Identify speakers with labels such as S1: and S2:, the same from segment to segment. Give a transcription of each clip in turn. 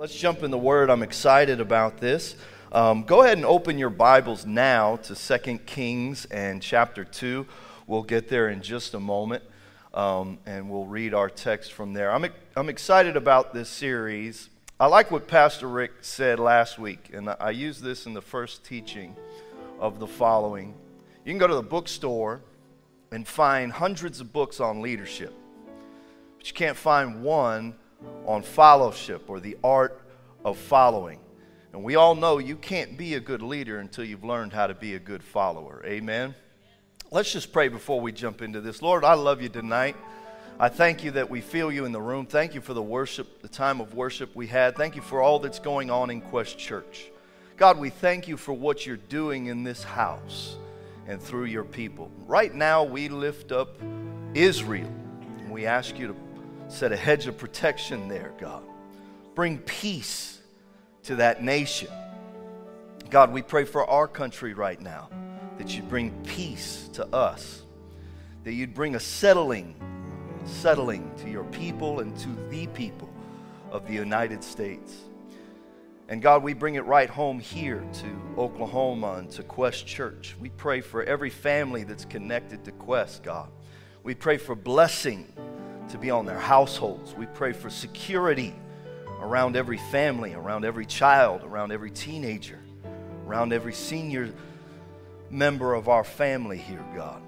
S1: let's jump in the Word. I'm excited about this. Um, go ahead and open your Bibles now to 2 Kings and chapter 2. We'll get there in just a moment um, and we'll read our text from there. I'm, I'm excited about this series. I like what Pastor Rick said last week, and I used this in the first teaching of the following. You can go to the bookstore and find hundreds of books on leadership, but you can't find one on fellowship or the art of following. And we all know you can't be a good leader until you've learned how to be a good follower. Amen. Let's just pray before we jump into this. Lord, I love you tonight. I thank you that we feel you in the room. Thank you for the worship, the time of worship we had. Thank you for all that's going on in Quest Church. God, we thank you for what you're doing in this house and through your people. Right now, we lift up Israel. And we ask you to set a hedge of protection there, God. Bring peace to that nation. God, we pray for our country right now that you'd bring peace to us, that you'd bring a settling, settling to your people and to the people of the United States. And God, we bring it right home here to Oklahoma and to Quest Church. We pray for every family that's connected to Quest, God. We pray for blessing to be on their households. We pray for security around every family, around every child, around every teenager, around every senior member of our family here, God.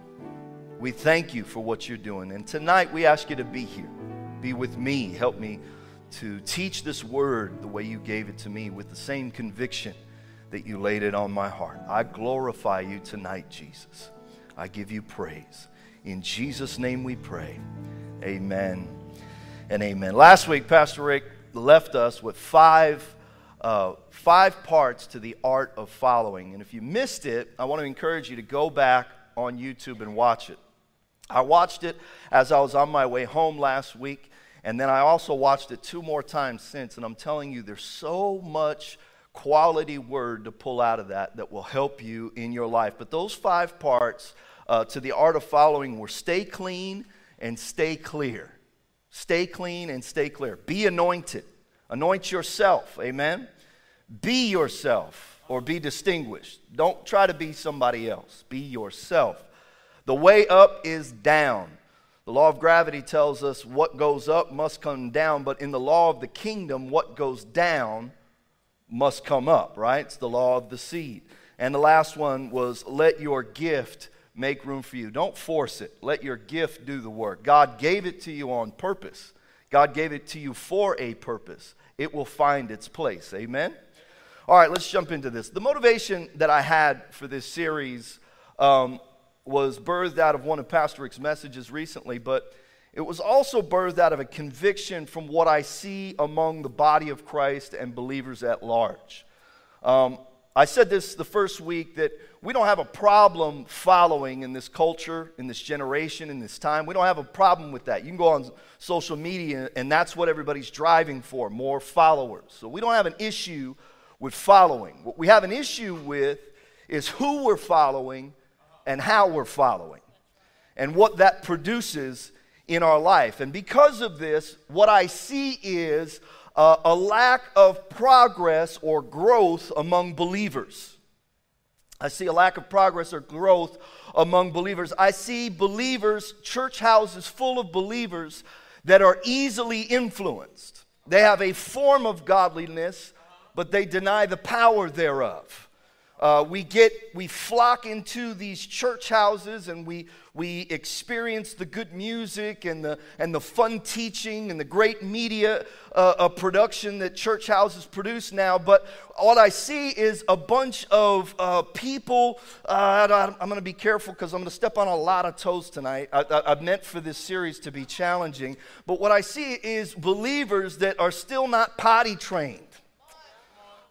S1: We thank you for what you're doing. And tonight we ask you to be here. Be with me. Help me to teach this word the way you gave it to me with the same conviction that you laid it on my heart. I glorify you tonight, Jesus. I give you praise. In Jesus' name we pray. Amen and amen. Last week, Pastor Rick left us with five, uh, five parts to the art of following. And if you missed it, I want to encourage you to go back on YouTube and watch it. I watched it as I was on my way home last week, and then I also watched it two more times since. And I'm telling you, there's so much quality word to pull out of that that will help you in your life. But those five parts uh, to the art of following were stay clean and stay clear. Stay clean and stay clear. Be anointed. Anoint yourself. Amen. Be yourself or be distinguished. Don't try to be somebody else. Be yourself. The way up is down. The law of gravity tells us what goes up must come down, but in the law of the kingdom, what goes down must come up, right? It's the law of the seed. And the last one was let your gift make room for you. Don't force it. Let your gift do the work. God gave it to you on purpose, God gave it to you for a purpose. It will find its place. Amen? All right, let's jump into this. The motivation that I had for this series um, was birthed out of one of Pastor Rick's messages recently, but it was also birthed out of a conviction from what I see among the body of Christ and believers at large. Um, I said this the first week that we don't have a problem following in this culture, in this generation, in this time. We don't have a problem with that. You can go on social media, and that's what everybody's driving for more followers. So we don't have an issue with following. What we have an issue with is who we're following and how we're following, and what that produces in our life. And because of this, what I see is uh, a lack of progress or growth among believers. I see a lack of progress or growth among believers. I see believers, church houses full of believers that are easily influenced. They have a form of godliness, but they deny the power thereof. Uh, we get, we flock into these church houses and we, we experience the good music and the, and the fun teaching and the great media uh, production that church houses produce now. But what I see is a bunch of uh, people. Uh, I'm going to be careful because I'm going to step on a lot of toes tonight. I, I, I meant for this series to be challenging. But what I see is believers that are still not potty trained.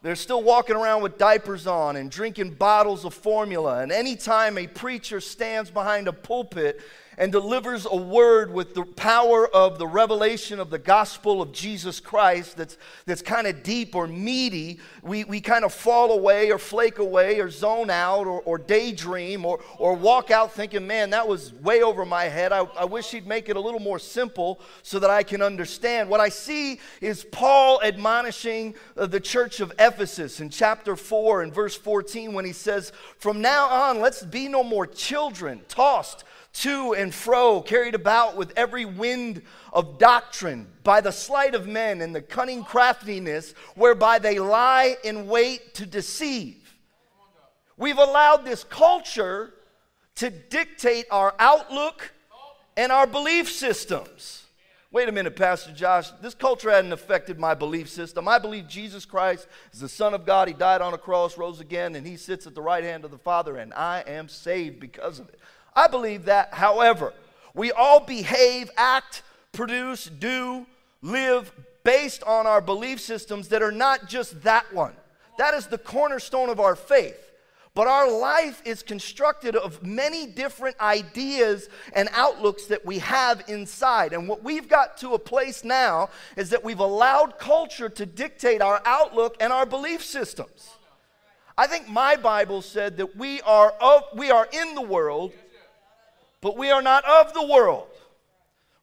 S1: They're still walking around with diapers on and drinking bottles of formula. And anytime a preacher stands behind a pulpit and delivers a word with the power of the revelation of the gospel of Jesus Christ that's, that's kind of deep or meaty, we, we kind of fall away or flake away or zone out or, or daydream or, or walk out thinking, man, that was way over my head. I, I wish he'd make it a little more simple so that I can understand. What I see is Paul admonishing uh, the church of Ephesus in chapter 4 and verse 14 when he says, From now on, let's be no more children, tossed to and fro, carried about with every wind of doctrine, by the sleight of men and the cunning craftiness whereby they lie in wait to deceive. We've allowed this culture to dictate our outlook and our belief systems. Wait a minute, Pastor Josh. This culture hadn't affected my belief system. I believe Jesus Christ is the Son of God. He died on a cross, rose again, and He sits at the right hand of the Father, and I am saved because of it. I believe that. However, we all behave, act, produce, do, live based on our belief systems that are not just that one. That is the cornerstone of our faith. But our life is constructed of many different ideas and outlooks that we have inside. And what we've got to a place now is that we've allowed culture to dictate our outlook and our belief systems. I think my Bible said that we are of we are in the world, but we are not of the world.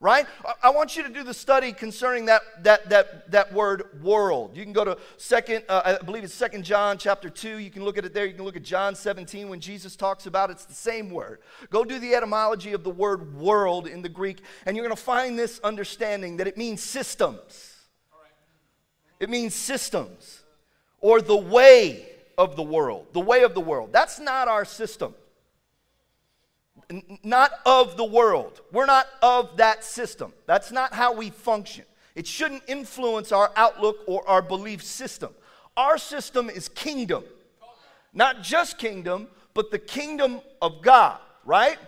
S1: Right? I want you to do the study concerning that, that, that, that word world. You can go to second, uh, I believe it's second John chapter 2. You can look at it there. You can look at John 17 when Jesus talks about it. It's the same word. Go do the etymology of the word world in the Greek, and you're going to find this understanding that it means systems. It means systems or the way of the world. The way of the world. That's not our system not of the world. We're not of that system. That's not how we function. It shouldn't influence our outlook or our belief system. Our system is kingdom. Not just kingdom, but the kingdom of God, right?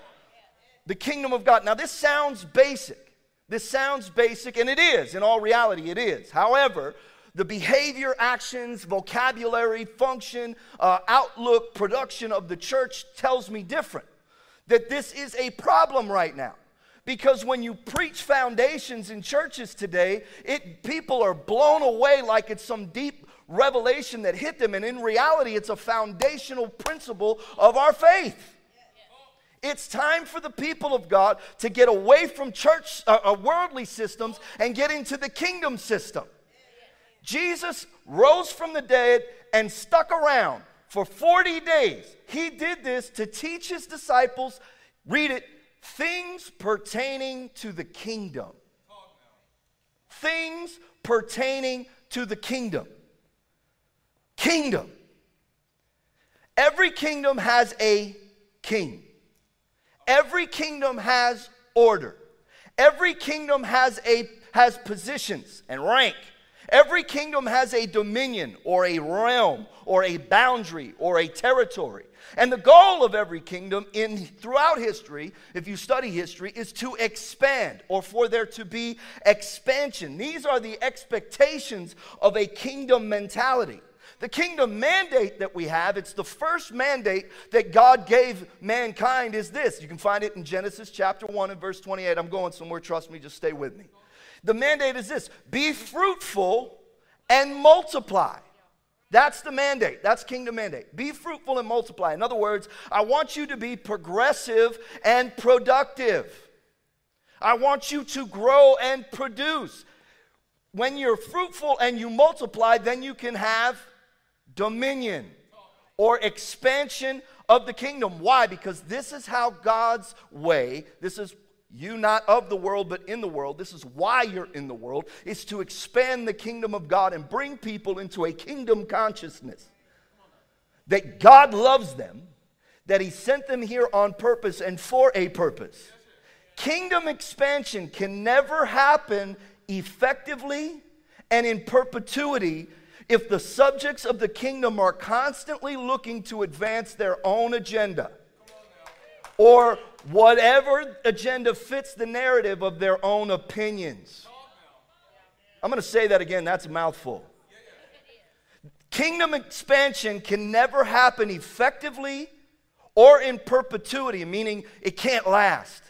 S1: The kingdom of God. Now, this sounds basic. This sounds basic, and it is. In all reality, it is. However, the behavior, actions, vocabulary, function, uh, outlook, production of the church tells me different that this is a problem right now. Because when you preach foundations in churches today, it, people are blown away like it's some deep revelation that hit them. And in reality, it's a foundational principle of our faith. It's time for the people of God to get away from church, uh, uh worldly systems, and get into the kingdom system. Jesus rose from the dead and stuck around for 40 days. He did this to teach his disciples, read it, things pertaining to the kingdom. Things pertaining to the kingdom. Kingdom. Every kingdom has a king. Every kingdom has order. Every kingdom has a has positions and rank. Every kingdom has a dominion or a realm or a boundary or a territory. And the goal of every kingdom in throughout history, if you study history, is to expand or for there to be expansion. These are the expectations of a kingdom mentality. The kingdom mandate that we have, it's the first mandate that God gave mankind is this. You can find it in Genesis chapter 1 and verse 28. I'm going somewhere, trust me, just stay with me. The mandate is this be fruitful and multiply. That's the mandate. That's kingdom mandate. Be fruitful and multiply. In other words, I want you to be progressive and productive. I want you to grow and produce. When you're fruitful and you multiply, then you can have dominion or expansion of the kingdom. Why? Because this is how God's way, this is you not of the world but in the world. This is why you're in the world is to expand the kingdom of god and bring people into a kingdom consciousness. That god loves them that he sent them here on purpose and for a purpose. Kingdom expansion can never happen effectively and in perpetuity if the subjects of the kingdom are constantly looking to advance their own agenda or whatever agenda fits the narrative of their own opinions. I'm going to say that again, that's a mouthful. Kingdom expansion can never happen effectively or in perpetuity, meaning it can't last.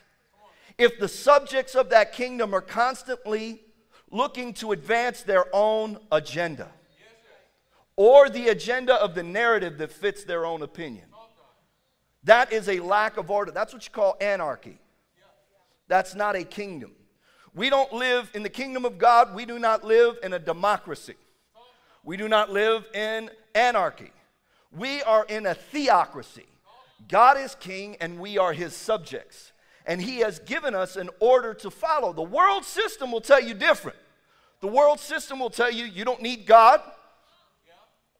S1: if the subjects of that kingdom are constantly looking to advance their own agenda or the agenda of the narrative that fits their own opinion. That is a lack of order. That's what you call anarchy. That's not a kingdom. We don't live in the kingdom of God, we do not live in a democracy. We do not live in anarchy. We are in a theocracy. God is king and we are his subjects. And he has given us an order to follow. The world system will tell you different. The world system will tell you you don't need God,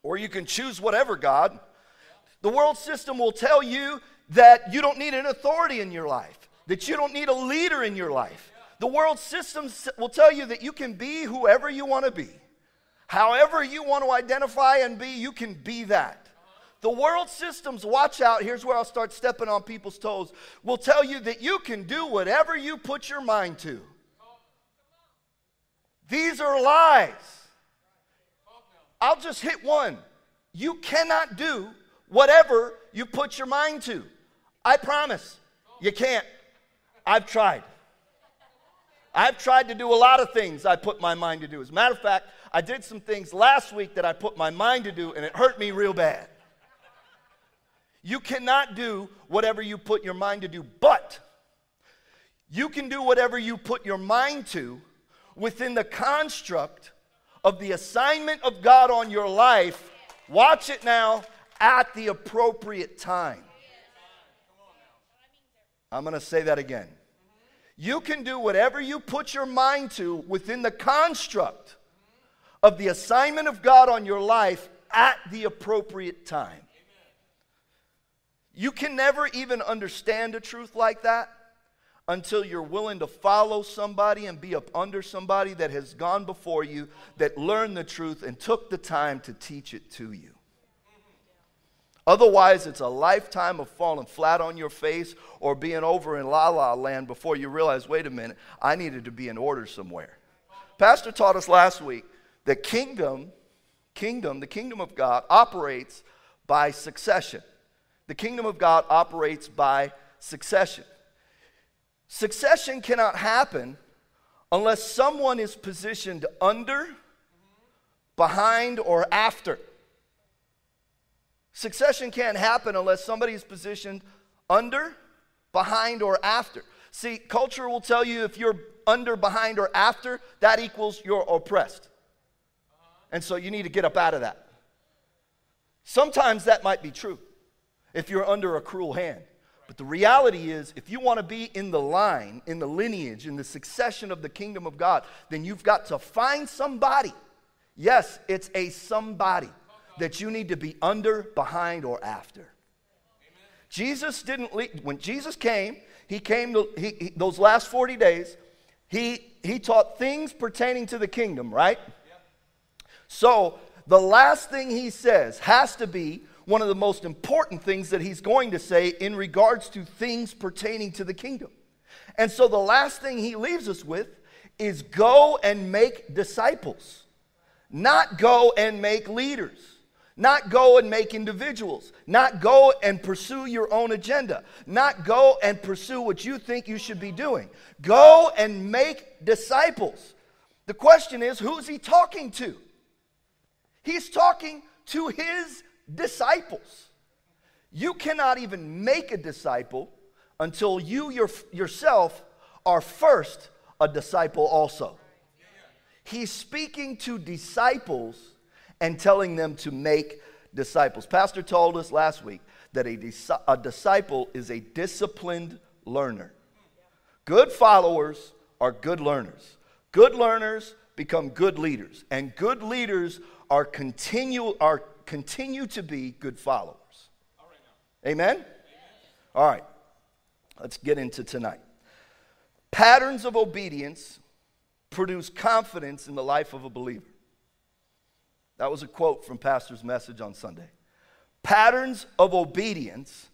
S1: or you can choose whatever God. The world system will tell you that you don't need an authority in your life, that you don't need a leader in your life. The world system will tell you that you can be whoever you want to be. However, you want to identify and be, you can be that. The world systems, watch out, here's where I'll start stepping on people's toes, will tell you that you can do whatever you put your mind to. These are lies. I'll just hit one. You cannot do whatever you put your mind to. I promise. You can't. I've tried. I've tried to do a lot of things I put my mind to do. As a matter of fact, I did some things last week that I put my mind to do, and it hurt me real bad. You cannot do whatever you put your mind to do, but you can do whatever you put your mind to within the construct of the assignment of God on your life, watch it now, at the appropriate time. I'm going to say that again. You can do whatever you put your mind to within the construct of the assignment of God on your life at the appropriate time. You can never even understand a truth like that until you're willing to follow somebody and be up under somebody that has gone before you, that learned the truth and took the time to teach it to you. Otherwise, it's a lifetime of falling flat on your face or being over in la la land before you realize, wait a minute, I needed to be in order somewhere. Pastor taught us last week that kingdom, kingdom, the kingdom of God operates by succession. The kingdom of God operates by succession. Succession cannot happen unless someone is positioned under, behind, or after. Succession can't happen unless somebody is positioned under, behind, or after. See, culture will tell you if you're under, behind, or after, that equals you're oppressed. And so you need to get up out of that. Sometimes that might be true if you're under a cruel hand. But the reality is, if you want to be in the line, in the lineage, in the succession of the kingdom of God, then you've got to find somebody. Yes, it's a somebody that you need to be under, behind, or after. Jesus didn't leave. When Jesus came, he came to, he, he, those last 40 days, he, he taught things pertaining to the kingdom, right? So the last thing he says has to be one of the most important things that he's going to say in regards to things pertaining to the kingdom. And so the last thing he leaves us with is go and make disciples, not go and make leaders. Not go and make individuals. Not go and pursue your own agenda. Not go and pursue what you think you should be doing. Go and make disciples. The question is who's he talking to? He's talking to his disciples. You cannot even make a disciple until you your, yourself are first a disciple also. He's speaking to disciples and telling them to make disciples. Pastor told us last week that a, a disciple is a disciplined learner. Good followers are good learners. Good learners become good leaders, and good leaders are continue are continue to be good followers. Amen? Amen? All right, let's get into tonight. Patterns of obedience produce confidence in the life of a believer. That was a quote from Pastor's message on Sunday. Patterns of obedience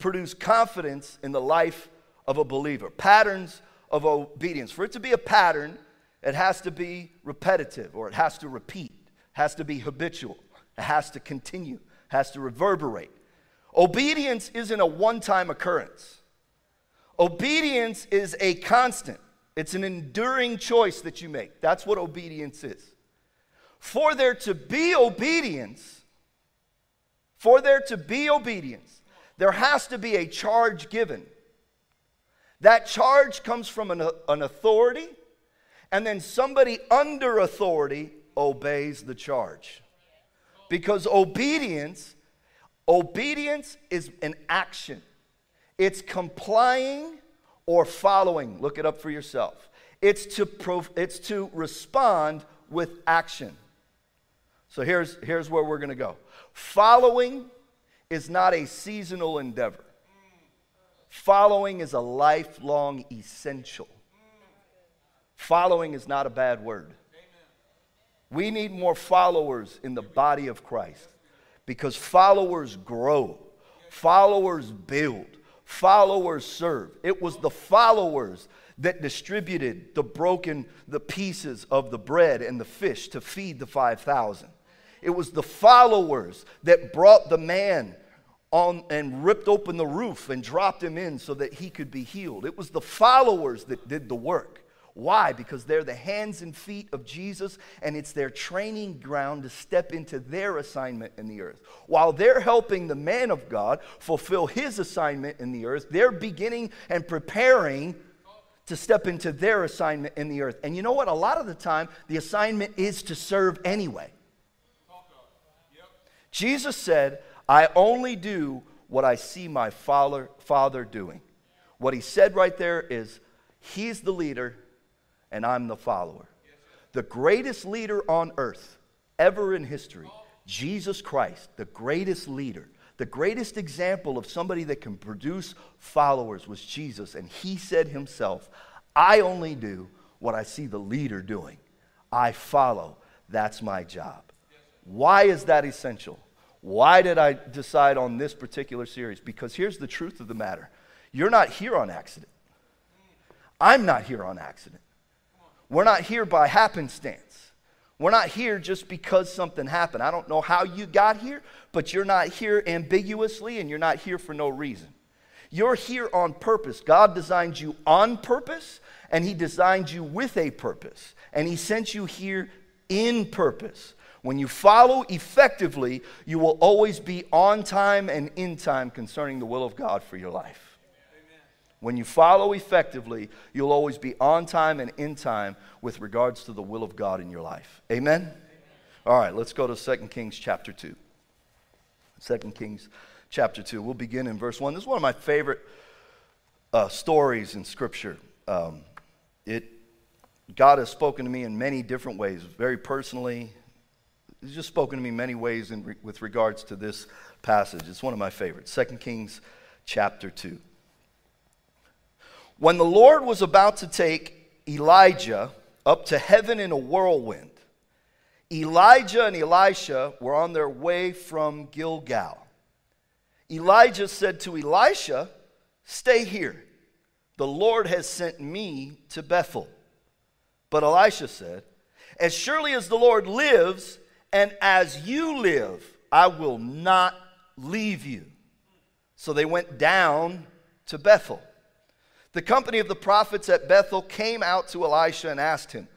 S1: produce confidence in the life of a believer. Patterns of obedience. For it to be a pattern, it has to be repetitive or it has to repeat, has to be habitual. It has to continue, has to reverberate. Obedience isn't a one time occurrence. Obedience is a constant, it's an enduring choice that you make. That's what obedience is. For there to be obedience, for there to be obedience, there has to be a charge given. That charge comes from an, an authority, and then somebody under authority obeys the charge. Because obedience, obedience is an action. It's complying or following. Look it up for yourself. It's to, it's to respond with action. So here's, here's where we're going to go. Following is not a seasonal endeavor, following is a lifelong essential. Following is not a bad word. We need more followers in the body of Christ because followers grow, followers build, followers serve. It was the followers that distributed the broken the pieces of the bread and the fish to feed the 5000. It was the followers that brought the man on and ripped open the roof and dropped him in so that he could be healed. It was the followers that did the work. Why? Because they're the hands and feet of Jesus, and it's their training ground to step into their assignment in the earth. While they're helping the man of God fulfill his assignment in the earth, they're beginning and preparing to step into their assignment in the earth. And you know what? A lot of the time, the assignment is to serve anyway. Jesus said, I only do what I see my father, father doing. What he said right there is, He's the leader, and I'm the follower. The greatest leader on earth ever in history, Jesus Christ, the greatest leader, the greatest example of somebody that can produce followers was Jesus. And he said himself, I only do what I see the leader doing. I follow. That's my job. Why is that essential? Why did I decide on this particular series? Because here's the truth of the matter you're not here on accident. I'm not here on accident. We're not here by happenstance. We're not here just because something happened. I don't know how you got here, but you're not here ambiguously and you're not here for no reason. You're here on purpose. God designed you on purpose and He designed you with a purpose. And He sent you here in purpose. When you follow effectively, you will always be on time and in time concerning the will of God for your life. When you follow effectively, you'll always be on time and in time with regards to the will of God in your life. Amen? Amen. All right, let's go to 2 Kings chapter 2. 2 Kings chapter 2. We'll begin in verse 1. This is one of my favorite uh, stories in Scripture. Um, it, God has spoken to me in many different ways, very personally. He's just spoken to me many ways in re- with regards to this passage. It's one of my favorites. 2 Kings chapter 2. When the Lord was about to take Elijah up to heaven in a whirlwind, Elijah and Elisha were on their way from Gilgal. Elijah said to Elisha, Stay here. The Lord has sent me to Bethel. But Elisha said, As surely as the Lord lives, and as you live, I will not leave you. So they went down to Bethel. The company of the prophets at Bethel came out to Elisha and asked him,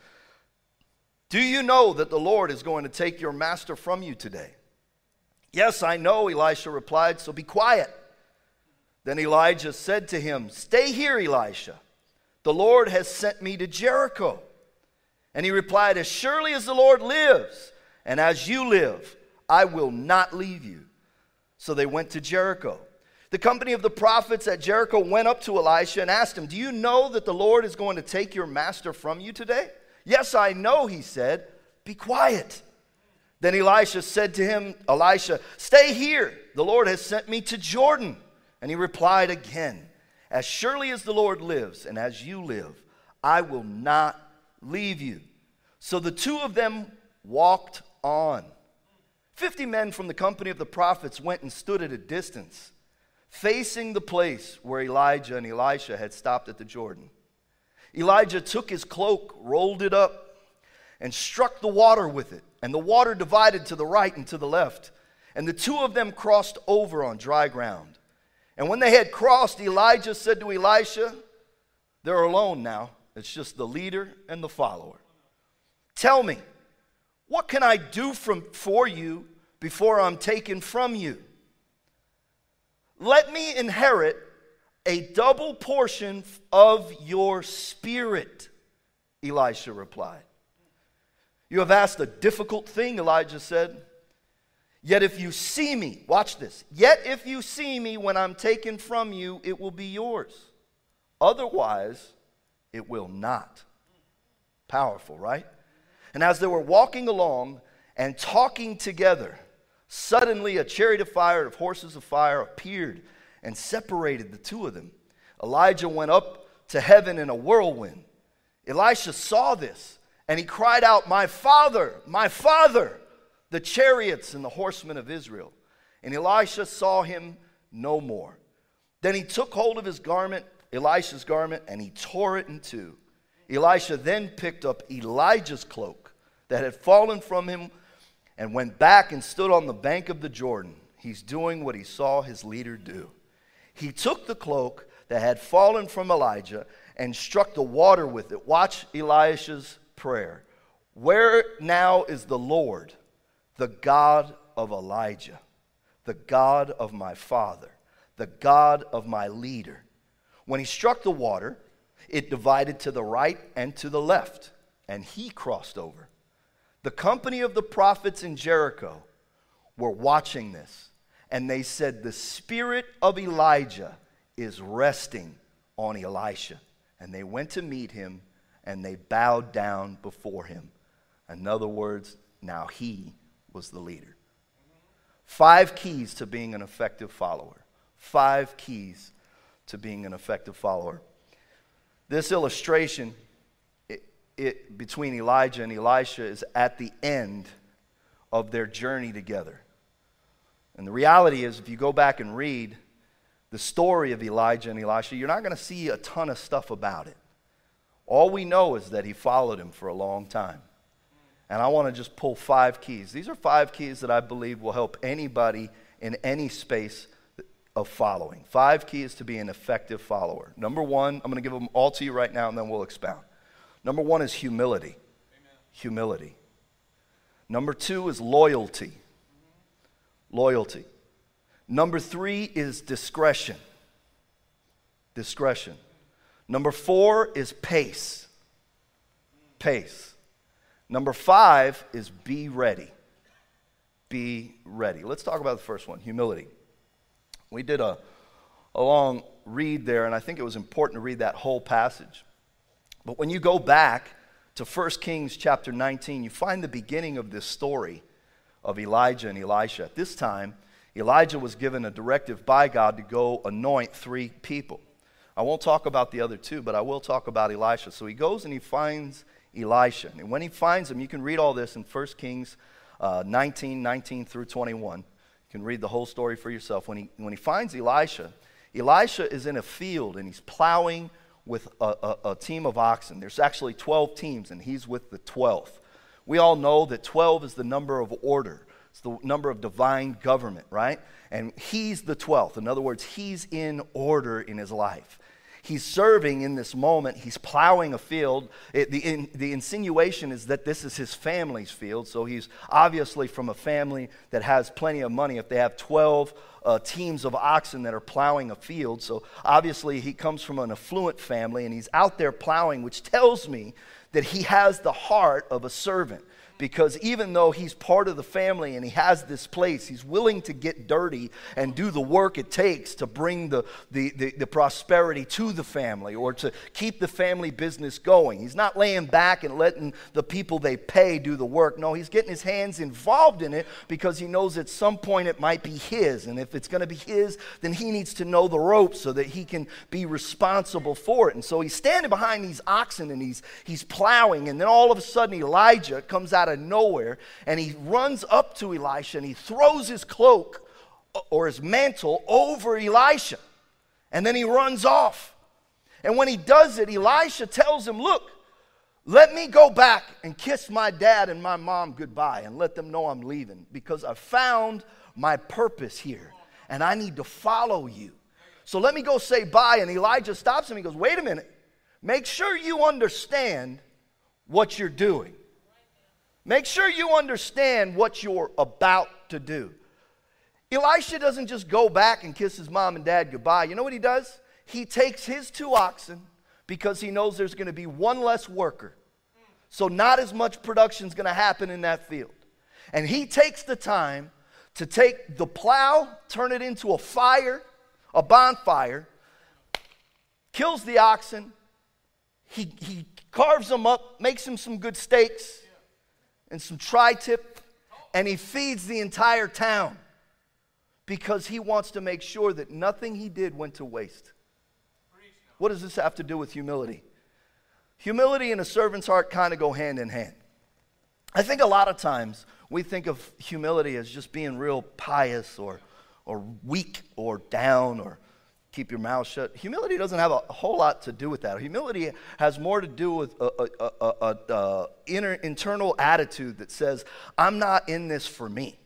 S1: Do you know that the Lord is going to take your master from you today? Yes, I know, Elisha replied, so be quiet. Then Elijah said to him, Stay here, Elisha. The Lord has sent me to Jericho. And he replied, As surely as the Lord lives, and as you live, I will not leave you. So they went to Jericho. The company of the prophets at Jericho went up to Elisha and asked him, Do you know that the Lord is going to take your master from you today? Yes, I know, he said. Be quiet. Then Elisha said to him, Elisha, stay here. The Lord has sent me to Jordan. And he replied again, As surely as the Lord lives and as you live, I will not leave you. So the two of them walked on. Fifty men from the company of the prophets went and stood at a distance facing the place where Elijah and Elisha had stopped at the Jordan. Elijah took his cloak, rolled it up, and struck the water with it. And the water divided to the right and to the left. And the two of them crossed over on dry ground. And when they had crossed, Elijah said to Elisha, They're alone now. It's just the leader and the follower. Tell me, what can I do from, for you before I'm taken from you? Let me inherit a double portion of your spirit, Elisha replied. You have asked a difficult thing, Elijah said. Yet if you see me, watch this. Yet if you see me when I'm taken from you, it will be yours. Otherwise, it will not. Powerful, right? And as they were walking along and talking together, suddenly a chariot of fire of horses of fire appeared and separated the two of them. Elijah went up to heaven in a whirlwind. Elisha saw this and he cried out, My father, my father the chariots and the horsemen of Israel. And Elisha saw him no more. Then he took hold of his garment, Elisha's garment, and he tore it in two. Elisha then picked up Elijah's cloak that had fallen from him and went back and stood on the bank of the Jordan. He's doing what he saw his leader do. He took the cloak that had fallen from Elijah and struck the water with it. Watch Elisha's prayer. Where now is the Lord? the God of Elijah, the God of my father, the God of my leader. When he struck the water, it divided to the right and to the left, and he crossed over. The company of the prophets in Jericho were watching this, and they said, The spirit of Elijah is resting on Elisha. And they went to meet him, and they bowed down before him. In other words, now he was the leader. Five keys to being an effective follower. Five keys to being an effective follower. This illustration it, between Elijah and Elisha is at the end of their journey together. And the reality is, if you go back and read the story of Elijah and Elisha, you're not going to see a ton of stuff about it. All we know is that he followed him for a long time. And I want to just pull five keys. These are five keys that I believe will help anybody in any space of following. Five keys to be an effective follower. Number one, I'm going to give them all to you right now and then we'll expound. Number one is humility. Amen. Humility. Number two is loyalty. Mm-hmm. Loyalty. Number three is discretion. Discretion. Number four is pace. Pace. Number five is be ready. Be ready. Let's talk about the first one humility. We did a, a long read there, and I think it was important to read that whole passage. But when you go back to 1 Kings chapter 19, you find the beginning of this story of Elijah and Elisha. At this time, Elijah was given a directive by God to go anoint three people. I won't talk about the other two, but I will talk about Elisha. So he goes and he finds Elisha. And when he finds him, you can read all this in 1 Kings uh, 19, 19 through 21. You can read the whole story for yourself. When he, when he finds Elisha, Elisha is in a field and he's plowing with a, a, a team of oxen. There's actually 12 teams, and he's with the 12th. We all know that 12 is the number of order. It's the number of divine government, right? And he's the 12th. In other words, he's in order in his life he's serving in this moment. He's plowing a field. It, the, in, the insinuation is that this is his family's field. So he's obviously from a family that has plenty of money. If they have 12 uh, teams of oxen that are plowing a field, so obviously he comes from an affluent family and he's out there plowing, which tells me that he has the heart of a servant because even though he's part of the family and he has this place, he's willing to get dirty and do the work it takes to bring the, the, the, the, prosperity to the family or to keep the family business going. He's not laying back and letting the people they pay do the work. No, he's getting his hands involved in it because he knows at some point it might be his. And if it's going to be his, then he needs to know the ropes so that he can be responsible for it. And so he's standing behind these oxen and he's, he's plowing. And then all of a sudden, Elijah comes out of nowhere and he runs up to Elisha and he throws his cloak or his mantle over Elisha. And then he runs off. And when he does it, Elisha tells him, Look, let me go back and kiss my dad and my mom goodbye and let them know I'm leaving because I found my purpose here and I need to follow you. So let me go say bye. And Elijah stops him. He goes, Wait a minute. Make sure you understand what you're doing. Make sure you understand what you're about to do. Elisha doesn't just go back and kiss his mom and dad goodbye. You know what he does? He takes his two oxen because he knows there's going to be one less worker. So, not as much production is going to happen in that field. And he takes the time to take the plow, turn it into a fire, a bonfire, kills the oxen, he, he carves them up, makes him some good steaks and some tri tip, and he feeds the entire town because he wants to make sure that nothing he did went to waste. What does this have to do with humility? Humility and a servant's heart kind of go hand in hand. I think a lot of times we think of humility as just being real pious or, or weak or down or keep your mouth shut. Humility doesn't have a whole lot to do with that. Humility has more to do with a, a, a, a inner, internal attitude that says, I'm not in this for me.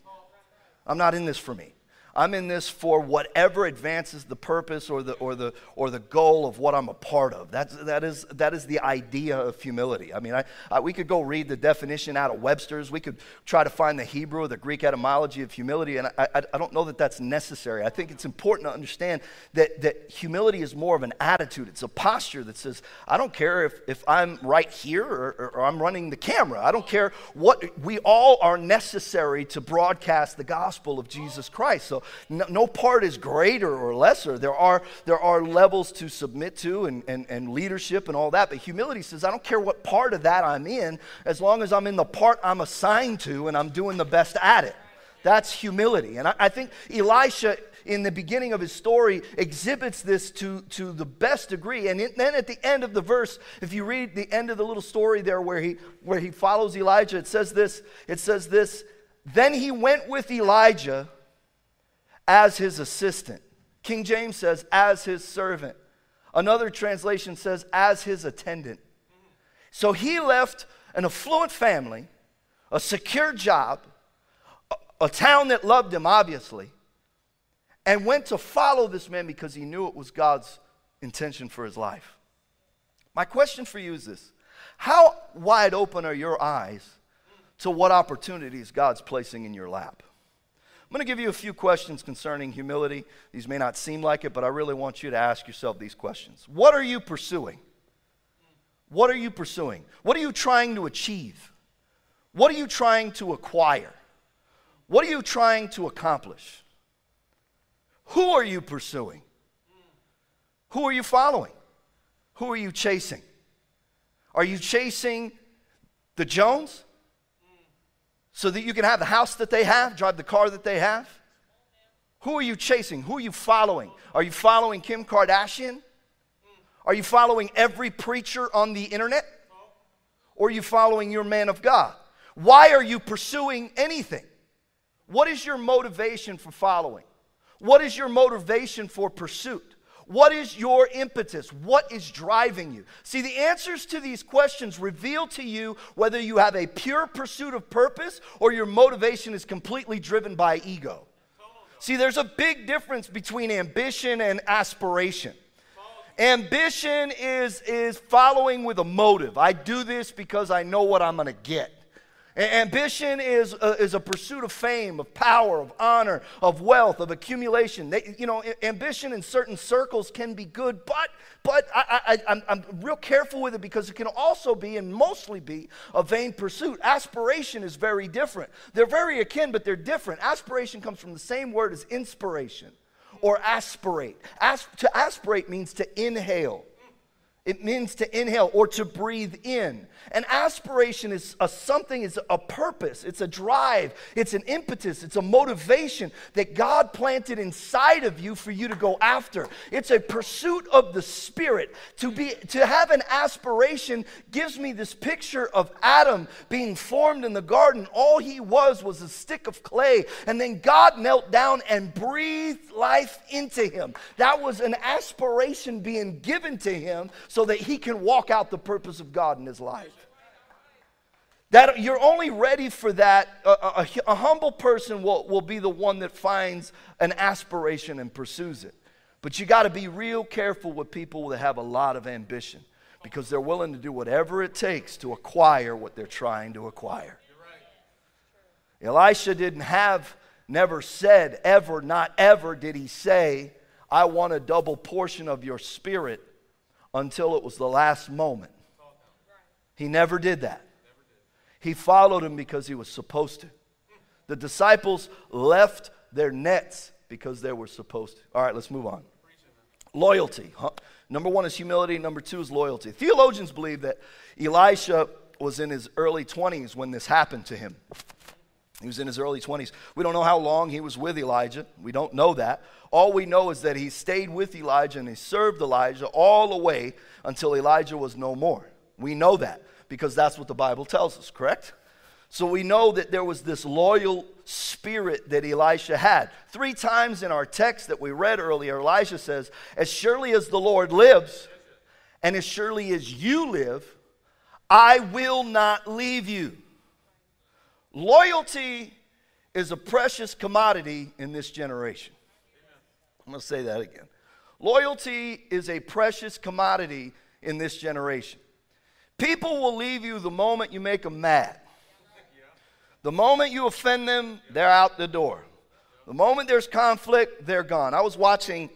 S1: I'm not in this for me. I'm in this for whatever advances the purpose or the, or the, or the goal of what I'm a part of. That's, that, is, that is the idea of humility. I mean, I, I, we could go read the definition out of Webster's. We could try to find the Hebrew or the Greek etymology of humility, and I, I, I don't know that that's necessary. I think it's important to understand that, that humility is more of an attitude. It's a posture that says, I don't care if, if I'm right here or, or, or I'm running the camera. I don't care what, we all are necessary to broadcast the gospel of Jesus Christ. No, no, part is greater or lesser. There are, there are levels to submit to and, and, and leadership and all that. But humility says, I don't care what part of that I'm in, as long as I'm in the part I'm assigned to and I'm doing the best at it. That's humility. And I, I think Elisha in the beginning of his story exhibits this to, to the best degree. And then at the end of the verse, if you read the end of the little story there where he, where he follows Elijah, it says this, it says this, then he went with Elijah as his assistant. King James says, as his servant. Another translation says, as his attendant. So he left an affluent family, a secure job, a, a town that loved him, obviously, and went to follow this man because he knew it was God's intention for his life. My question for you is this How wide open are your eyes to what opportunities God's placing in your lap? I'm going to give you a few questions concerning humility. These may not seem like it, but I really want you to ask yourself these questions. What are you pursuing? What are you pursuing? What are you trying to achieve? What are you trying to acquire? What are you trying to accomplish? Who are you pursuing? Who are you following? Who are you chasing? Are you chasing the Jones? So that you can have the house that they have, drive the car that they have? Who are you chasing? Who are you following? Are you following Kim Kardashian? Are you following every preacher on the internet? Or are you following your man of God? Why are you pursuing anything? What is your motivation for following? What is your motivation for pursuit? What is your impetus? What is driving you? See, the answers to these questions reveal to you whether you have a pure pursuit of purpose or your motivation is completely driven by ego. See, there's a big difference between ambition and aspiration. Ambition is, is following with a motive. I do this because I know what I'm going to get. Ambition is a, is a pursuit of fame, of power, of honor, of wealth, of accumulation. They, you know, ambition in certain circles can be good, but, but I, I, I'm, I'm real careful with it because it can also be and mostly be a vain pursuit. Aspiration is very different. They're very akin, but they're different. Aspiration comes from the same word as inspiration or aspirate. As, to aspirate means to inhale. It means to inhale or to breathe in. An aspiration is a something, is a purpose, it's a drive, it's an impetus, it's a motivation that God planted inside of you for you to go after. It's a pursuit of the spirit. To be to have an aspiration gives me this picture of Adam being formed in the garden. All he was was a stick of clay, and then God knelt down and breathed life into him. That was an aspiration being given to him so that he can walk out the purpose of God in his life. That you're only ready for that. A, a, a, humble person will, will be the one that finds an aspiration and pursues it. But you got to be real careful with people that have a lot of ambition because they're willing to do whatever it takes to acquire what they're trying to acquire. Elisha didn't have, never said, ever, not ever did he say, I want a double portion of your spirit until it was the last moment. He never did that. He followed him because he was supposed to. The disciples left their nets because they were supposed to. All right, let's move on. Loyalty. Number one is humility, number two is loyalty. Theologians believe that Elisha was in his early 20s when this happened to him. He was in his early 20s. We don't know how long he was with Elijah. We don't know that. All we know is that he stayed with Elijah and he served Elijah all the way until Elijah was no more. We know that because that's what the Bible tells us, correct? So we know that there was this loyal spirit that Elisha had. Three times in our text that we read earlier, Elisha says, As surely as the Lord lives, and as surely as you live, I will not leave you. Loyalty is a precious commodity in this generation. I'm going to say that again. Loyalty is a precious commodity in this generation. People will leave you the moment you make them mad. The moment you offend them, they're out the door. The moment there's conflict, they're gone. I was watching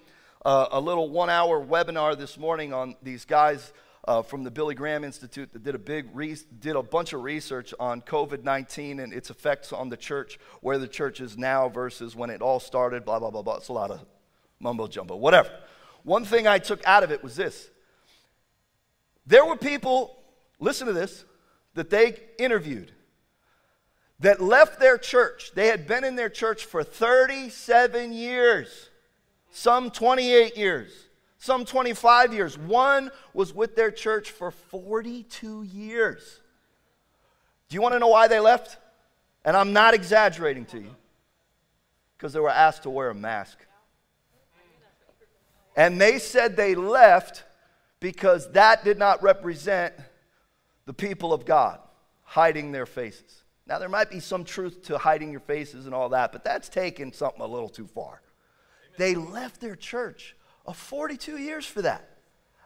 S1: uh, a little one hour webinar this morning on these guys uh, from the Billy Graham Institute that did a big re- did a bunch of research on COVID 19 and its effects on the church, where the church is now versus when it all started, blah, blah, blah, blah. It's a lot of mumbo jumbo, whatever. One thing I took out of it was this there were people, listen to this, that they interviewed that left their church. They had been in their church for 37 years, some 28 years, some 25 years. One was with their church for 42 years. Do you want to know why they left? And I'm not exaggerating to you, because they were asked to wear a mask. And they said they left because that did not represent the people of God hiding their faces. Now, there might be some truth to hiding your faces and all that, but that's taking something a little too far. They left their church of 42 years for that.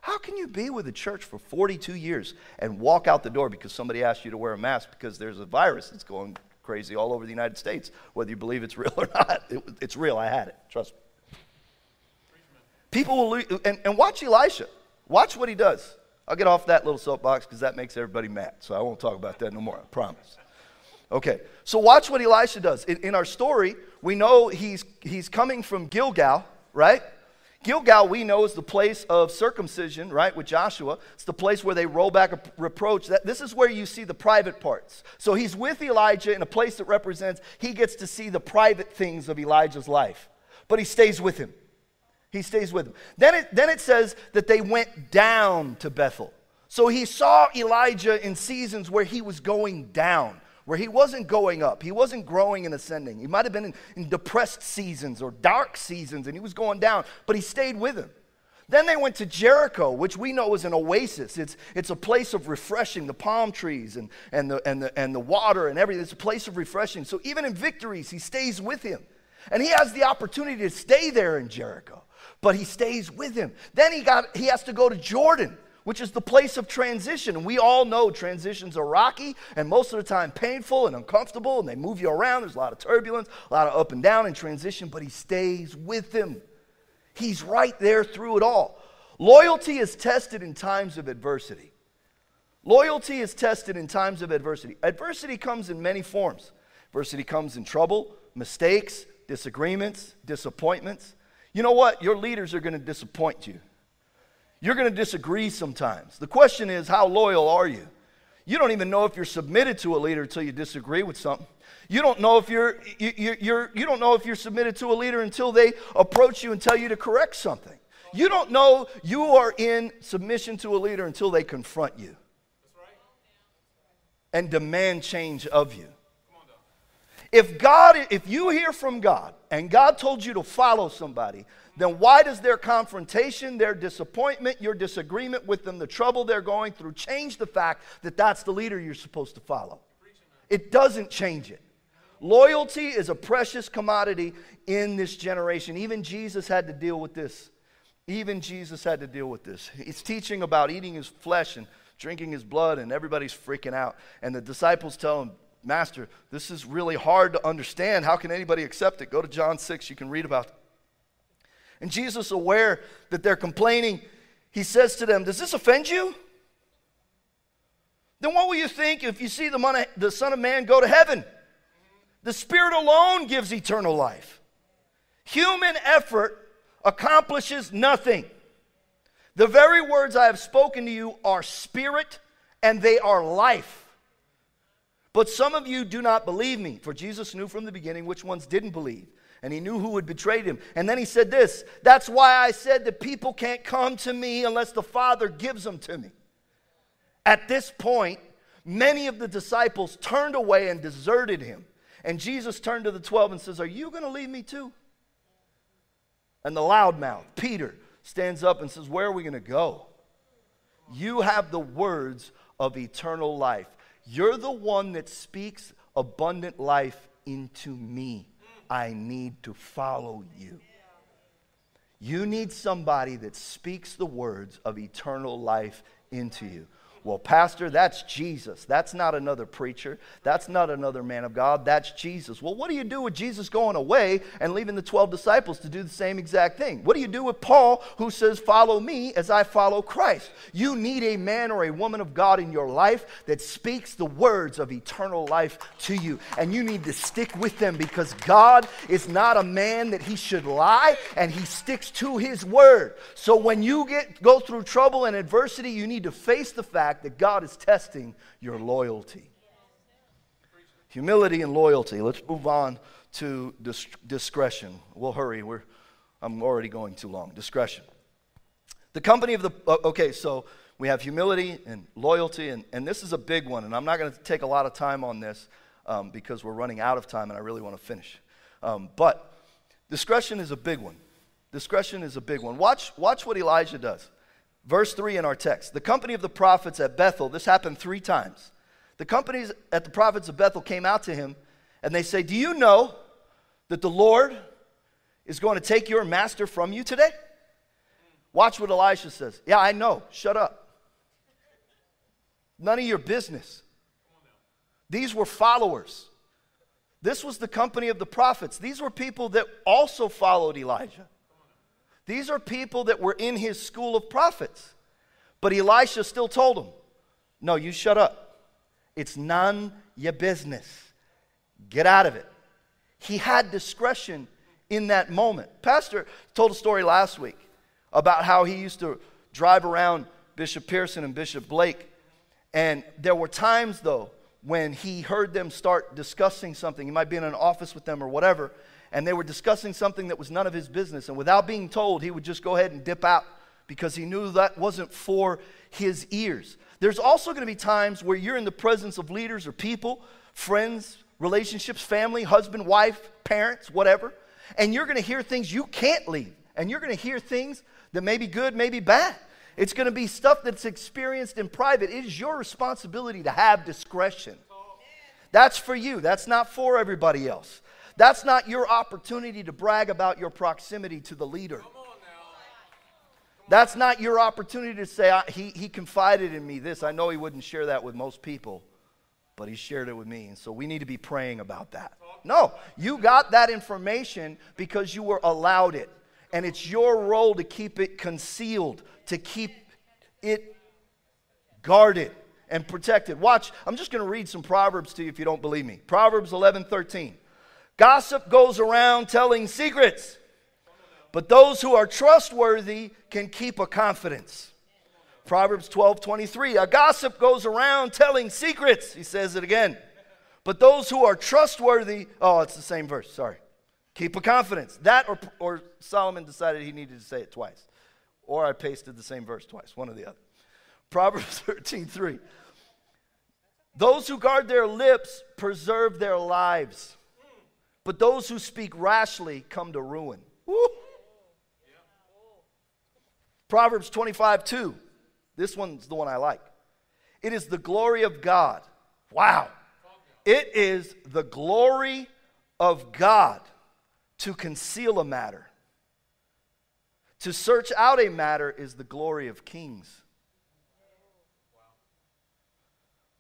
S1: How can you be with a church for 42 years and walk out the door because somebody asked you to wear a mask because there's a virus that's going crazy all over the United States, whether you believe it's real or not? It, it's real. I had it. Trust me. People will, lose, and, and watch Elisha. Watch what he does. I'll get off that little soapbox because that makes everybody mad. So I won't talk about that no more, I promise. Okay, so watch what Elisha does. In, in, our story, we know he's, he's coming from Gilgal, right? Gilgal, we know, is the place of circumcision, right, with Joshua. It's the place where they roll back a reproach. That, this is where you see the private parts. So he's with Elijah in a place that represents he gets to see the private things of Elijah's life, but he stays with him. He stays with him. Then it, then it says that they went down to Bethel. So he saw Elijah in seasons where he was going down where he wasn't going up. He wasn't growing and ascending. He might have been in, in, depressed seasons or dark seasons and he was going down, but he stayed with him. Then they went to Jericho, which we know is an oasis. It's, it's a place of refreshing, the palm trees and, and, the, and, the, and the water and everything. It's a place of refreshing. So even in victories, he stays with him. And he has the opportunity to stay there in Jericho, but he stays with him. Then he, got, he has to go to Jordan which is the place of transition. And we all know transitions are rocky and most of the time painful and uncomfortable, and they move you around. There's a lot of turbulence, a lot of up and down in transition, but he stays with them. He's right there through it all. Loyalty is tested in times of adversity. Loyalty is tested in times of adversity. Adversity comes in many forms. Adversity comes in trouble, mistakes, disagreements, disappointments. You know what? Your leaders are going to disappoint you. You're going to disagree sometimes. The question is, how loyal are you? You don't even know if you're submitted to a leader until you disagree with something. You don't know if you're, you, you're, you're, you don't know if you're submitted to a leader until they approach you and tell you to correct something. You don't know you are in submission to a leader until they confront you and demand change of you. If God, if you hear from God and God told you to follow somebody, then why does their confrontation, their disappointment, your disagreement with them, the trouble they're going through change the fact that that's the leader you're supposed to follow? It doesn't change it. Loyalty is a precious commodity in this generation. Even Jesus had to deal with this. Even Jesus had to deal with this. He's teaching about eating his flesh and drinking his blood, and everybody's freaking out. And the disciples tell him, Master, this is really hard to understand. How can anybody accept it? Go to John 6, you can read about. And Jesus, aware that they're complaining, he says to them, Does this offend you? Then what will you think if you see the, the Son of Man go to heaven? The Spirit alone gives eternal life. Human effort accomplishes nothing. The very words I have spoken to you are spirit and they are life. But some of you do not believe me, for Jesus knew from the beginning which ones didn't believe, and he knew who would betray him. And then he said this That's why I said that people can't come to me unless the Father gives them to me. At this point, many of the disciples turned away and deserted him. And Jesus turned to the 12 and says, Are you going to leave me too? And the loudmouth, Peter, stands up and says, Where are we going to go? You have the words of eternal life. You're the one that speaks abundant life into me. I need to follow you. You need somebody that speaks the words of eternal life into you. Well, Pastor, that's Jesus. That's not another preacher. That's not another man of God. That's Jesus. Well, what do you do with Jesus going away and leaving the 12 disciples to do the same exact thing? What do you do with Paul who says, Follow me as I follow Christ? You need a man or a woman of God in your life that speaks the words of eternal life to you. And you need to stick with them because God is not a man that he should lie and he sticks to his word. So when you get go through trouble and adversity, you need to face the fact fact that God is testing your loyalty. Humility and loyalty. Let's move on to dis- discretion. We'll hurry. We're, I'm already going too long. Discretion. The company of the, okay, so we have humility and loyalty, and, and this is a big one, and I'm not going to take a lot of time on this um, because we're running out of time and I really want to finish. Um, but discretion is a big one. Discretion is a big one. Watch, watch what Elijah does. Verse 3 in our text. The company of the prophets at Bethel, this happened three times. The companies at the prophets of Bethel came out to him and they say, Do you know that the Lord is going to take your master from you today? Watch what Elisha says. Yeah, I know. Shut up. None of your business. These were followers. This was the company of the prophets. These were people that also followed Elijah. These are people that were in his school of prophets. But Elisha still told them, No, you shut up. It's none your business. Get out of it. He had discretion in that moment. Pastor told a story last week about how he used to drive around Bishop Pearson and Bishop Blake. And there were times, though, when he heard them start discussing something. He might be in an office with them or whatever and they were discussing something that was none of his business. And without being told, he would just go ahead and dip out because he knew that wasn't for his ears. There's also going to be times where you're in the presence of leaders or people, friends, relationships, family, husband, wife, parents, whatever, and you're going to hear things you can't leave. And you're going to hear things that may be good, may be bad. It's going to be stuff that's experienced in private. It is your responsibility to have discretion. That's for you, that's not for everybody else. That's not your opportunity to brag about your proximity to the leader. That's not your opportunity to say, he, he confided in me this. I know he wouldn't share that with most people, but he shared it with me. And so we need to be praying about that. No, you got that information because you were allowed it. And it's your role to keep it concealed, to keep it guarded and protected. Watch, I'm just going to read some Proverbs to you if you don't believe me. Proverbs 11 13. Gossip goes around telling secrets, but those who are trustworthy can keep a confidence. Proverbs 12 23. A gossip goes around telling secrets. He says it again. But those who are trustworthy, oh, it's the same verse, sorry. Keep a confidence. That or, or Solomon decided he needed to say it twice. Or I pasted the same verse twice, one or the other. Proverbs 13 3. Those who guard their lips preserve their lives but those who speak rashly come to ruin. Woo. Proverbs 25, 2. This one's the one I like. It is the glory of God. Wow. It is the glory of God to conceal a matter, To search out a matter is the glory of kings.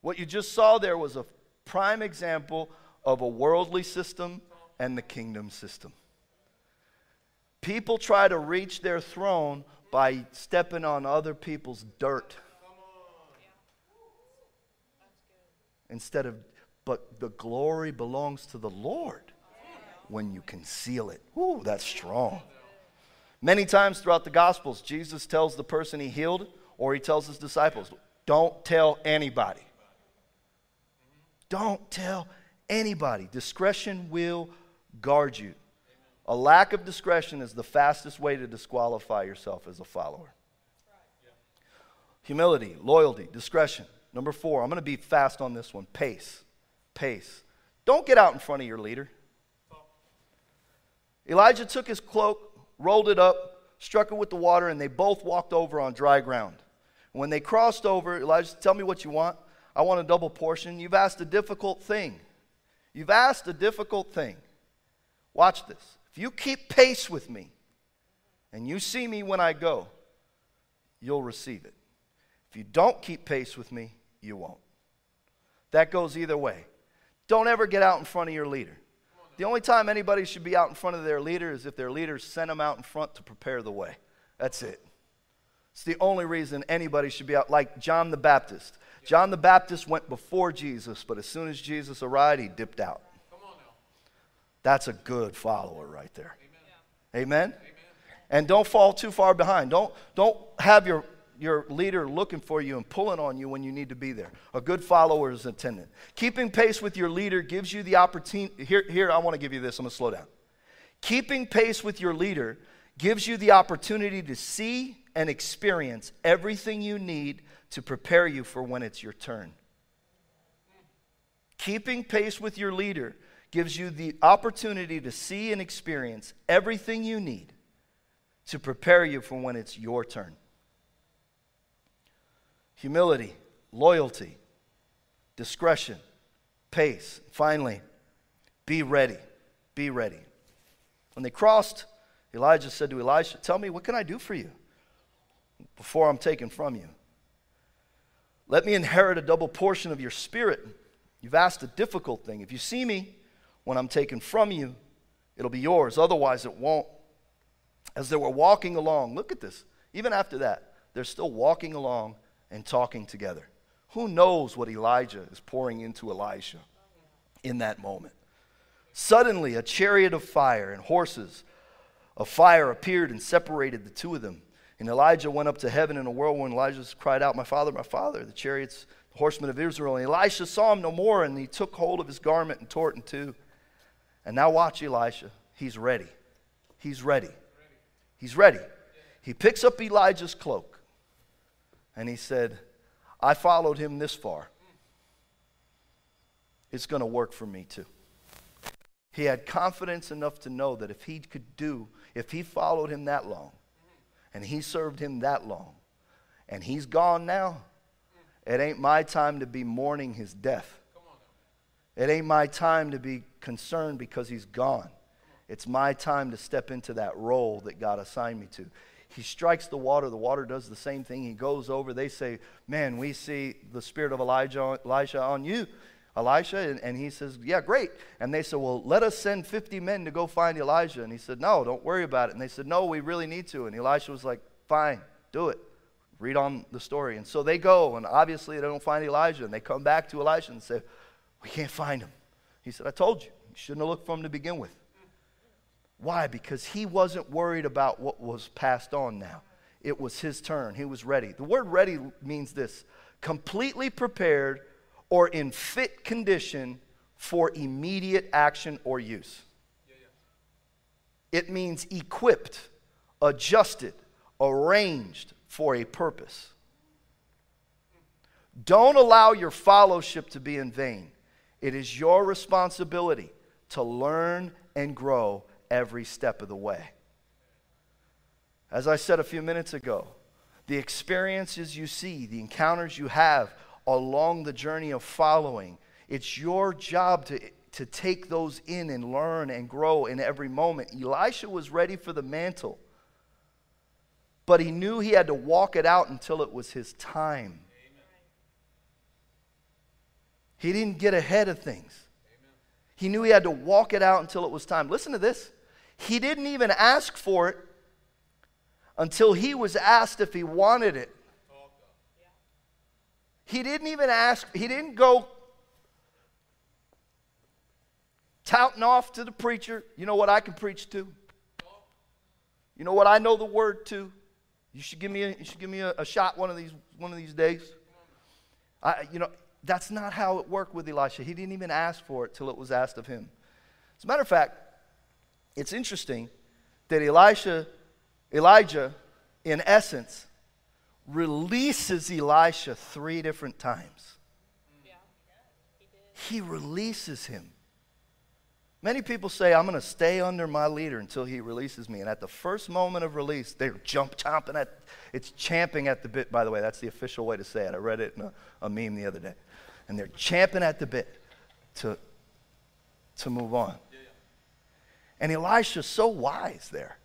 S1: What you just saw there was a prime example of a worldly system and the kingdom system. People try to reach their throne by stepping on other people's dirt. Instead of, but the glory belongs to the Lord when you conceal it. Ooh, that's strong. Many times throughout the Gospels, Jesus tells the person he healed, or he tells his disciples, don't tell anybody. Don't tell anybody. Discretion will guard you. A lack of discretion is the fastest way to disqualify yourself as a follower. Humility, loyalty, discretion. Number four, I'm going to be fast on this one pace. Pace. Don't get out in front of your leader. Elijah took his cloak, rolled it up, struck it with the water, and they both walked over on dry ground. When they crossed over, Elijah said, Tell me what you want. I want a double portion. You've asked a difficult thing. You've asked a difficult thing. Watch this. If you keep pace with me and you see me when I go, you'll receive it. If you don't keep pace with me, you won't. That goes either way. Don't ever get out in front of your leader. The only time anybody should be out in front of their leader is if their leader sent them out in front to prepare the way. That's it. It's the only reason anybody should be out, like John the Baptist. John the Baptist went before Jesus, but as soon as Jesus arrived, he dipped out. That's a good follower right there. Amen? Amen? And don't fall too far behind. Don't, don't have your, your leader looking for you and pulling on you when you need to be there. A good follower is attendant. Keeping pace with your leader gives you the opportunity. Here, here I want to give you this. I'm going to slow down. Keeping pace with your leader gives you the opportunity to see and experience everything you need to prepare you for when it's your turn. Keeping pace with your leader gives you the opportunity to see and experience everything you need to prepare you for when it's your turn. Humility, loyalty, discretion, pace. Finally, be ready. Be ready. When they crossed, Elijah said to Elisha, Tell me, what can I do for you before I'm taken from you? Let me inherit a double portion of your spirit. You've asked a difficult thing. If you see me when I'm taken from you, it'll be yours. Otherwise, it won't. As they were walking along, look at this. Even after that, they're still walking along and talking together. Who knows what Elijah is pouring into Elisha in that moment? Suddenly, a chariot of fire and horses of fire appeared and separated the two of them. And Elijah went up to heaven in a whirlwind. Elijah cried out, My father, my father, the chariots, the horsemen of Israel. And Elisha saw him no more, and he took hold of his garment and tore it in two. And now watch Elisha. He's ready. He's ready. He's ready. He picks up Elijah's cloak and he said, I followed him this far. It's going to work for me too. He had confidence enough to know that if he could do, if he followed him that long, and he served him that long. And he's gone now. It ain't my time to be mourning his death. It ain't my time to be concerned because he's gone. It's my time to step into that role that God assigned me to. He strikes the water, the water does the same thing. He goes over. They say, Man, we see the spirit of Elijah, Elijah on you. Elisha? And, and, he says, Yeah, great. And they said, Well, let us send 50 men to go find Elijah. And he said, No, don't worry about it. And they said, No, we really need to. And Elisha was like, Fine, do it. Read on the story. And so they go, and obviously they don't find Elijah. And they come back to Elisha and say, We can't find him. He said, I told you. You shouldn't have looked for him to begin with. Why? Because he wasn't worried about what was passed on now. It was his turn. He was ready. The word ready means this completely prepared or in fit condition for immediate action or use. It means equipped, adjusted, arranged for a purpose. Don't allow your fellowship to be in vain. It is your responsibility to learn and grow every step of the way. As I said a few minutes ago, the experiences you see, the encounters you have along the journey of following. It's your job to, to take those in and learn and grow in every moment. Elisha was ready for the mantle. but he knew he had to walk it out until it was his time. He didn't get ahead of things. He knew he had to walk it out until it was time. Listen to this. He didn't even ask for it until he was asked if he wanted it. He didn't even ask, he didn't go touting off to the preacher. You know what I can preach to? You know what I know the word to? You should give me a, you should give me a, a shot one of these one of these days. I, you know, that's not how it worked with Elisha. He didn't even ask for it till it was asked of him. As a matter of fact, it's interesting that Elisha, Elijah, in essence, releases Elisha three different times. Yeah, he, he releases him. Many people say, I'm going to stay under my leader until he releases me. And at the first moment of release, they're jump chomping at, it's champing at the bit, by the way. That's the official way to say it. I read it in a, a meme the other day. And they're champing at the bit to, to move on. And Elisha's so wise there.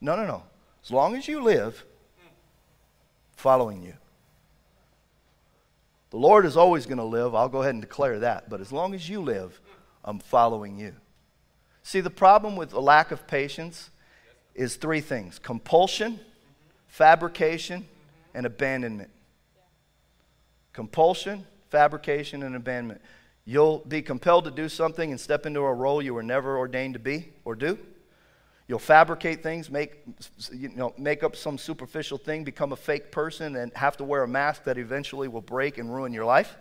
S1: No, no, no. As long as you live, following you. The Lord is always going to live. I'll go ahead and declare that. But as long as you live, I'm following you. See, the problem with a lack of patience is three things compulsion, fabrication, and abandonment. Compulsion, fabrication, and abandonment. You'll be compelled to do something and step into a role you were never ordained to be or do. You'll fabricate things, make, you know, make up some superficial thing, become a fake person, and have to wear a mask that eventually will break and ruin your life.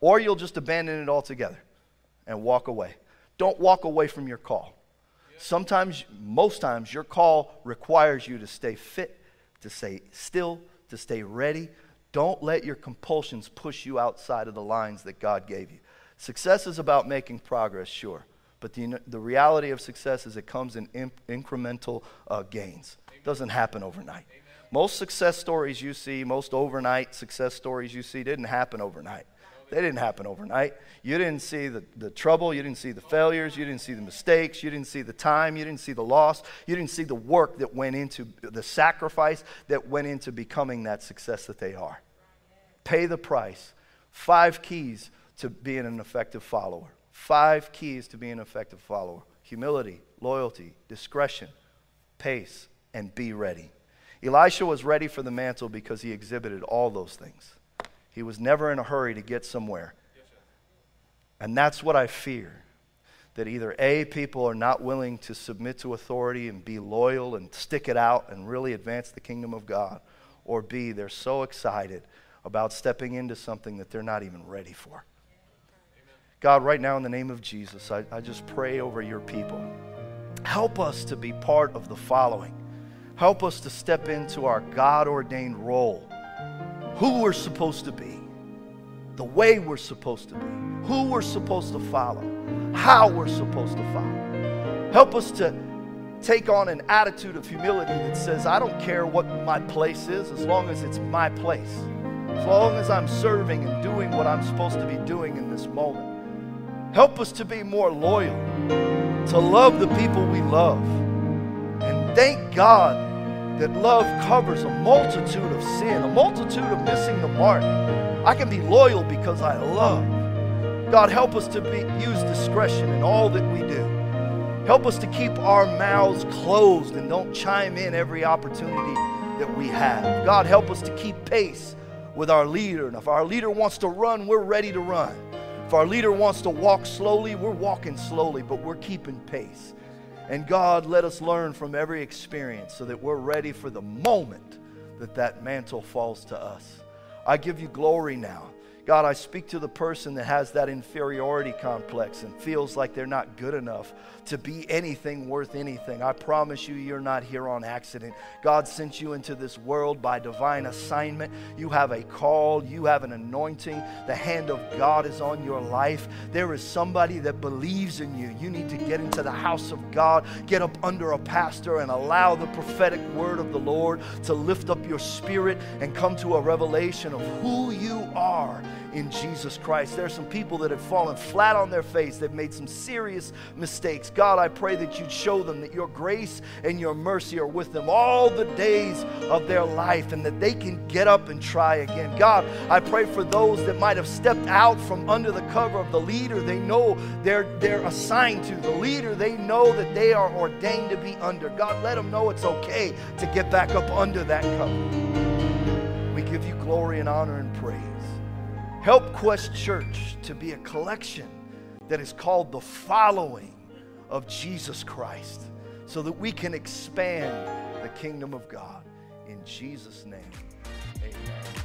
S1: Or you'll just abandon it altogether and walk away. Don't walk away from your call. Sometimes, most times, your call requires you to stay fit, to stay still, to stay ready. Don't let your compulsions push you outside of the lines that God gave you. Success is about making progress, sure. But the, the reality of success is it comes in incremental uh, gains. It doesn't happen overnight. Amen. Most success stories you see, most overnight success stories you see, didn't happen overnight. They didn't happen overnight. You didn't see the, the trouble. You didn't see the failures. You didn't see the mistakes. You didn't see the time. You didn't see the loss. You didn't see the work that went into the sacrifice that went into becoming that success that they are. Pay the price. Five keys to being an effective follower. Five keys to being an effective follower humility, loyalty, discretion, pace, and be ready. Elisha was ready for the mantle because he exhibited all those things. He was never in a hurry to get somewhere. And that's what I fear. That either A, people are not willing to submit to authority and be loyal and stick it out and really advance the kingdom of God, or B, they're so excited about stepping into something that they're not even ready for. God, right now in the name of Jesus, I, I just pray over your people. Help us to be part of the following. Help us to step into our God ordained role who we're supposed to be, the way we're supposed to be, who we're supposed to follow, how we're supposed to follow. Help us to take on an attitude of humility that says, I don't care what my place is as long as it's my place, as long as I'm serving and doing what I'm supposed to be doing in this moment. Help us to be more loyal, to love the people we love. And thank God that love covers a multitude of sin, a multitude of missing the mark. I can be loyal because I love. God, help us to be, use discretion in all that we do. Help us to keep our mouths closed and don't chime in every opportunity that we have. God, help us to keep pace with our leader. And if our leader wants to run, we're ready to run. If our leader wants to walk slowly, we're walking slowly, but we're keeping pace. And God, let us learn from every experience so that we're ready for the moment that that mantle falls to us. I give you glory now. God, I speak to the person that has that inferiority complex and feels like they're not good enough to be anything worth anything. I promise you, you're not here on accident. God sent you into this world by divine assignment. You have a call, you have an anointing. The hand of God is on your life. There is somebody that believes in you. You need to get into the house of God, get up under a pastor, and allow the prophetic word of the Lord to lift up your spirit and come to a revelation of who you are in Jesus Christ. There are some people that have fallen flat on their face, they've made some serious mistakes. God, I pray that you'd show them that your grace and your mercy are with them all the days of their life and that they can get up and try again. God, I pray for those that might have stepped out from under the cover of the leader they know they're, they're assigned to, the leader they know that they are ordained to be under. God, let them know it's okay to get back up under that cover. We give you glory and honor and praise. Help Quest Church to be a collection that is called the following of Jesus Christ so that we can expand the kingdom of God. In Jesus' name, amen.